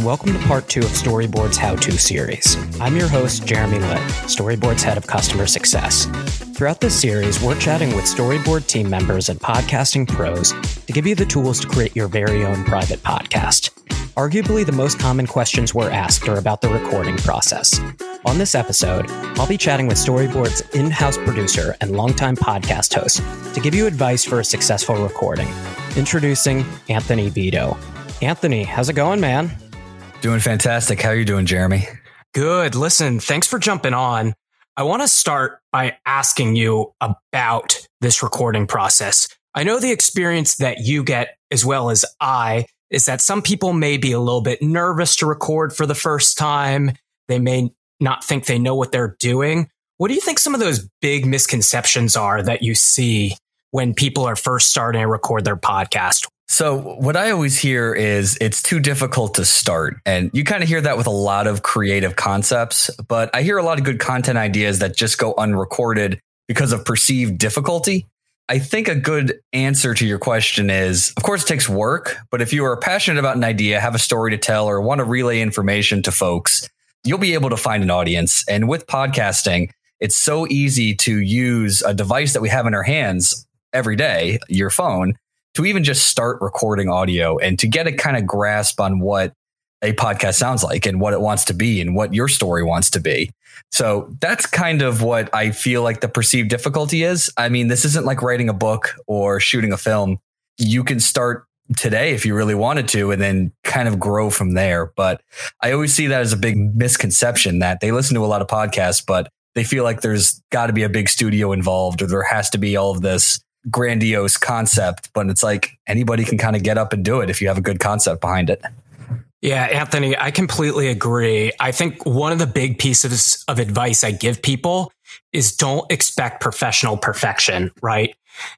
and welcome to part two of Storyboard's How To series. I'm your host, Jeremy Litt, Storyboard's head of customer success. Throughout this series, we're chatting with Storyboard team members and podcasting pros to give you the tools to create your very own private podcast. Arguably, the most common questions we're asked are about the recording process. On this episode, I'll be chatting with Storyboard's in house producer and longtime podcast host to give you advice for a successful recording. Introducing Anthony Vito. Anthony, how's it going, man? Doing fantastic. How are you doing, Jeremy? Good. Listen, thanks for jumping on. I want to start by asking you about this recording process. I know the experience that you get as well as I is that some people may be a little bit nervous to record for the first time. They may not think they know what they're doing. What do you think some of those big misconceptions are that you see when people are first starting to record their podcast? So what I always hear is it's too difficult to start. And you kind of hear that with a lot of creative concepts, but I hear a lot of good content ideas that just go unrecorded because of perceived difficulty. I think a good answer to your question is, of course, it takes work, but if you are passionate about an idea, have a story to tell, or want to relay information to folks, you'll be able to find an audience. And with podcasting, it's so easy to use a device that we have in our hands every day, your phone, to even just start recording audio and to get a kind of grasp on what a podcast sounds like and what it wants to be and what your story wants to be. So that's kind of what I feel like the perceived difficulty is. I mean, this isn't like writing a book or shooting a film. You can start today if you really wanted to and then kind of grow from there. But I always see that as a big misconception that they listen to a lot of podcasts, but they feel like there's got to be a big studio involved or there has to be all of this grandiose concept, but it's like anybody can kind of get up and do it if you have a good concept behind it. Yeah, Anthony, I completely agree. I think one of the big pieces of advice I give people is don't expect professional perfection, right?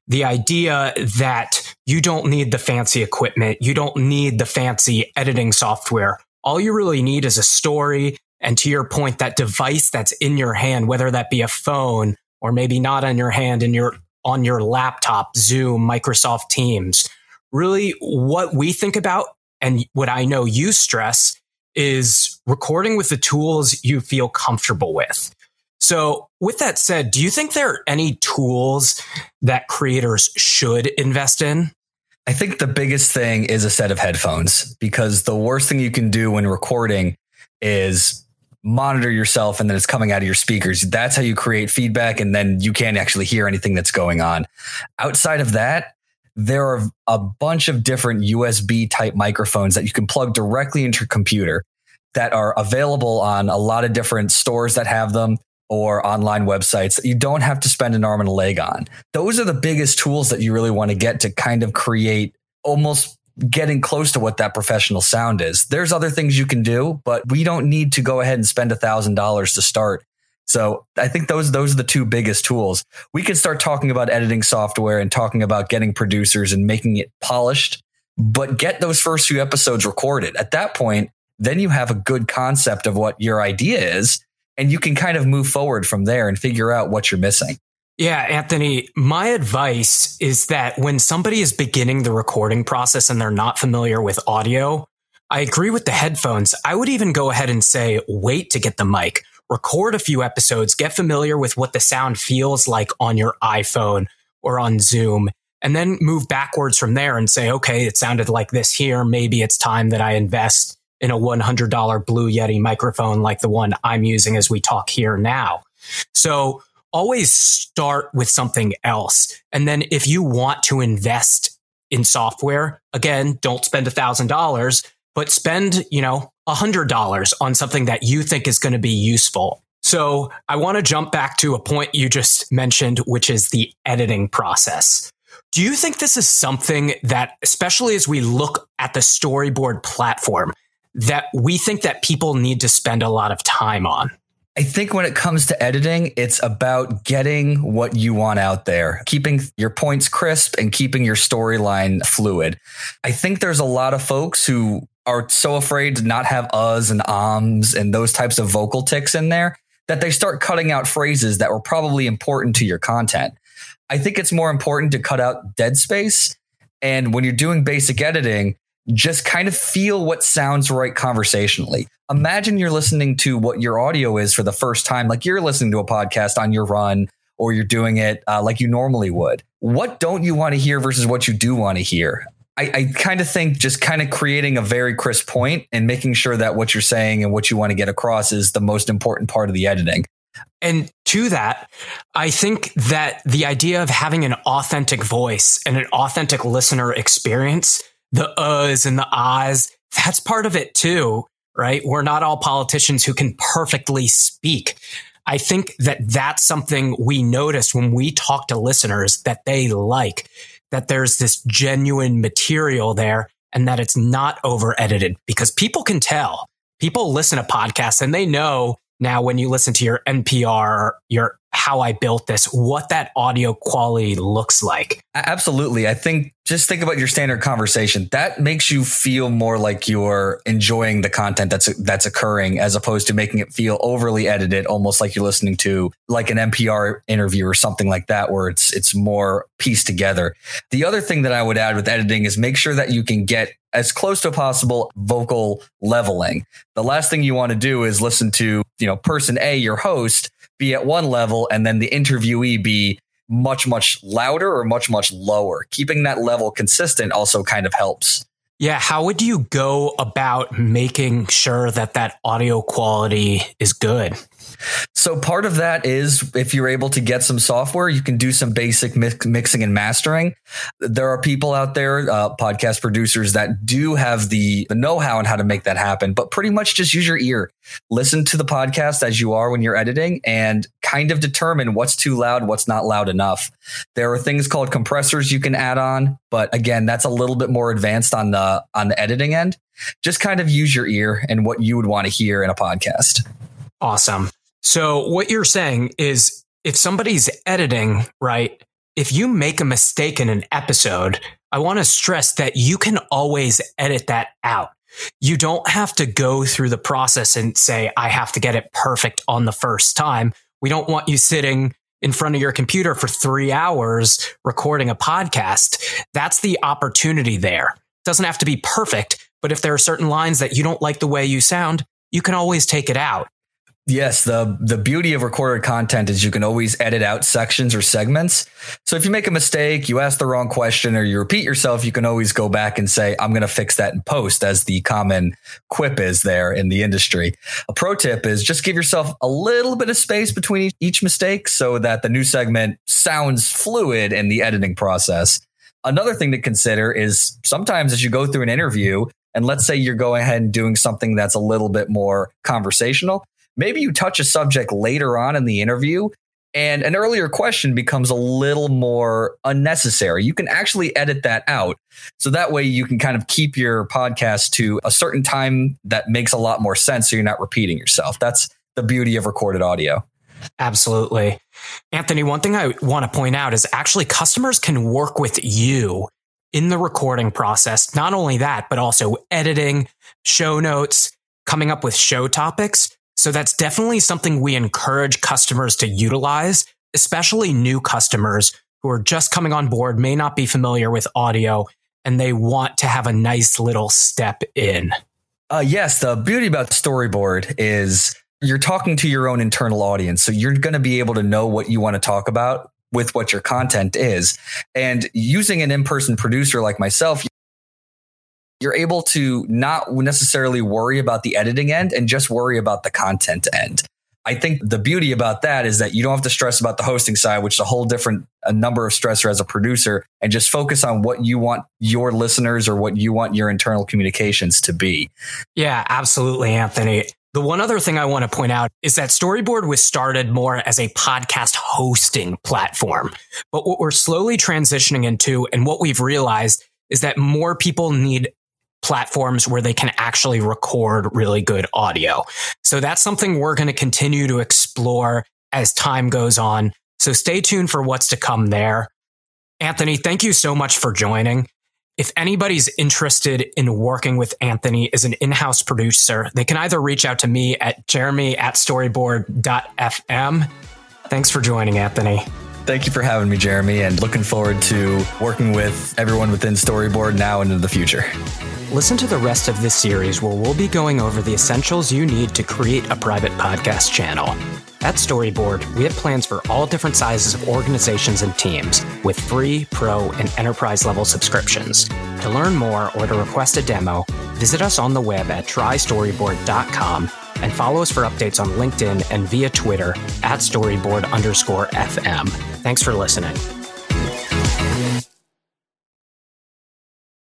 The idea that you don't need the fancy equipment, you don't need the fancy editing software. All you really need is a story. And to your point, that device that's in your hand, whether that be a phone or maybe not on your hand and you're on your laptop, Zoom, Microsoft Teams. Really, what we think about and what I know you stress is recording with the tools you feel comfortable with. So, with that said, do you think there are any tools that creators should invest in? I think the biggest thing is a set of headphones because the worst thing you can do when recording is monitor yourself and then it's coming out of your speakers. That's how you create feedback and then you can't actually hear anything that's going on. Outside of that, there are a bunch of different USB type microphones that you can plug directly into your computer that are available on a lot of different stores that have them or online websites that you don't have to spend an arm and a leg on. Those are the biggest tools that you really want to get to kind of create almost getting close to what that professional sound is. There's other things you can do, but we don't need to go ahead and spend a thousand dollars to start. So I think those those are the two biggest tools. We can start talking about editing software and talking about getting producers and making it polished, but get those first few episodes recorded. At that point, then you have a good concept of what your idea is, and you can kind of move forward from there and figure out what you're missing. Yeah, Anthony, my advice is that when somebody is beginning the recording process and they're not familiar with audio, I agree with the headphones. I would even go ahead and say, wait to get the mic, record a few episodes, get familiar with what the sound feels like on your iPhone or on Zoom, and then move backwards from there and say, okay, it sounded like this here. Maybe it's time that I invest in a $100 Blue Yeti microphone like the one I'm using as we talk here now. So always start with something else. And then if you want to invest in software, again, don't spend a thousand dollars, but spend, you know, a hundred dollars on something that you think is going to be useful. So I want to jump back to a point you just mentioned, which is the editing process. Do you think this is something that, especially as we look at the storyboard platform, that we think that people need to spend a lot of time on? I think when it comes to editing, it's about getting what you want out there, keeping your points crisp and keeping your storyline fluid. I think there's a lot of folks who are so afraid to not have uhs and ums and those types of vocal tics in there that they start cutting out phrases that were probably important to your content. I think it's more important to cut out dead space. And when you're doing basic editing, just kind of feel what sounds right conversationally. Imagine you're listening to what your audio is for the first time, like you're listening to a podcast on your run or you're doing it uh, like you normally would. What don't you want to hear versus what you do want to hear? I, I kind of think just kind of creating a very crisp point and making sure that what you're saying and what you want to get across is the most important part of the editing. And to that, I think that the idea of having an authentic voice and an authentic listener experience, the uhs and the ahs, that's part of it too, right? We're not all politicians who can perfectly speak. I think that that's something we notice when we talk to listeners that they like, that there's this genuine material there and that it's not over edited because people can tell. People listen to podcasts and they know now when you listen to your NPR, your how I built this, what that audio quality looks like. Absolutely. I think just think about your standard conversation. That makes you feel more like you're enjoying the content that's that's occurring as opposed to making it feel overly edited, almost like you're listening to like an NPR interview or something like that where it's it's more pieced together. The other thing that I would add with editing is make sure that you can get as close to possible vocal leveling. The last thing you want to do is listen to, you know, person A, your host, be at one level and then the interviewee be much, much louder or much, much lower. Keeping that level consistent also kind of helps. Yeah. How would you go about making sure that that audio quality is good? So part of that is if you're able to get some software, you can do some basic mix, mixing and mastering. There are people out there, uh, podcast producers that do have the, the know-how on how to make that happen, but pretty much just use your ear. Listen to the podcast as you are when you're editing and kind of determine what's too loud, what's not loud enough. There are things called compressors you can add on, but again, that's a little bit more advanced on the on the editing end. Just kind of use your ear and what you would want to hear in a podcast. Awesome. So what you're saying is if somebody's editing, right? If you make a mistake in an episode, I want to stress that you can always edit that out. You don't have to go through the process and say, I have to get it perfect on the first time. We don't want you sitting in front of your computer for three hours recording a podcast. That's the opportunity there. It doesn't have to be perfect, but if there are certain lines that you don't like the way you sound, you can always take it out. Yes, the the beauty of recorded content is you can always edit out sections or segments. So if you make a mistake, you ask the wrong question or you repeat yourself, you can always go back and say I'm going to fix that in post as the common quip is there in the industry. A pro tip is just give yourself a little bit of space between each mistake so that the new segment sounds fluid in the editing process. Another thing to consider is sometimes as you go through an interview and let's say you're going ahead and doing something that's a little bit more conversational, maybe you touch a subject later on in the interview and an earlier question becomes a little more unnecessary. You can actually edit that out. So that way you can kind of keep your podcast to a certain time that makes a lot more sense so you're not repeating yourself. That's the beauty of recorded audio. Absolutely. Anthony, one thing I want to point out is actually customers can work with you in the recording process. Not only that, but also editing, show notes, coming up with show topics. So that's definitely something we encourage customers to utilize, especially new customers who are just coming on board, may not be familiar with audio, and they want to have a nice little step in. Uh, yes, the beauty about storyboard is you're talking to your own internal audience. So you're going to be able to know what you want to talk about with what your content is. And using an in person producer like myself, you're able to not necessarily worry about the editing end and just worry about the content end. I think the beauty about that is that you don't have to stress about the hosting side, which is a whole different a number of stressor as a producer, and just focus on what you want your listeners or what you want your internal communications to be. Yeah, absolutely, Anthony. The one other thing I want to point out is that Storyboard was started more as a podcast hosting platform. But what we're slowly transitioning into and what we've realized is that more people need platforms where they can actually record really good audio. So that's something we're going to continue to explore as time goes on. So stay tuned for what's to come there. Anthony, thank you so much for joining. If anybody's interested in working with Anthony as an in-house producer, they can either reach out to me at jeremy at storyboard.fm. Thanks for joining, Anthony. Thank you for having me, Jeremy, and looking forward to working with everyone within Storyboard now and in the future. Listen to the rest of this series where we'll be going over the essentials you need to create a private podcast channel. At Storyboard, we have plans for all different sizes of organizations and teams with free, pro, and enterprise level subscriptions. To learn more or to request a demo, visit us on the web at trystoryboard.com and follow us for updates on LinkedIn and via Twitter at storyboard underscore FM. Thanks for listening.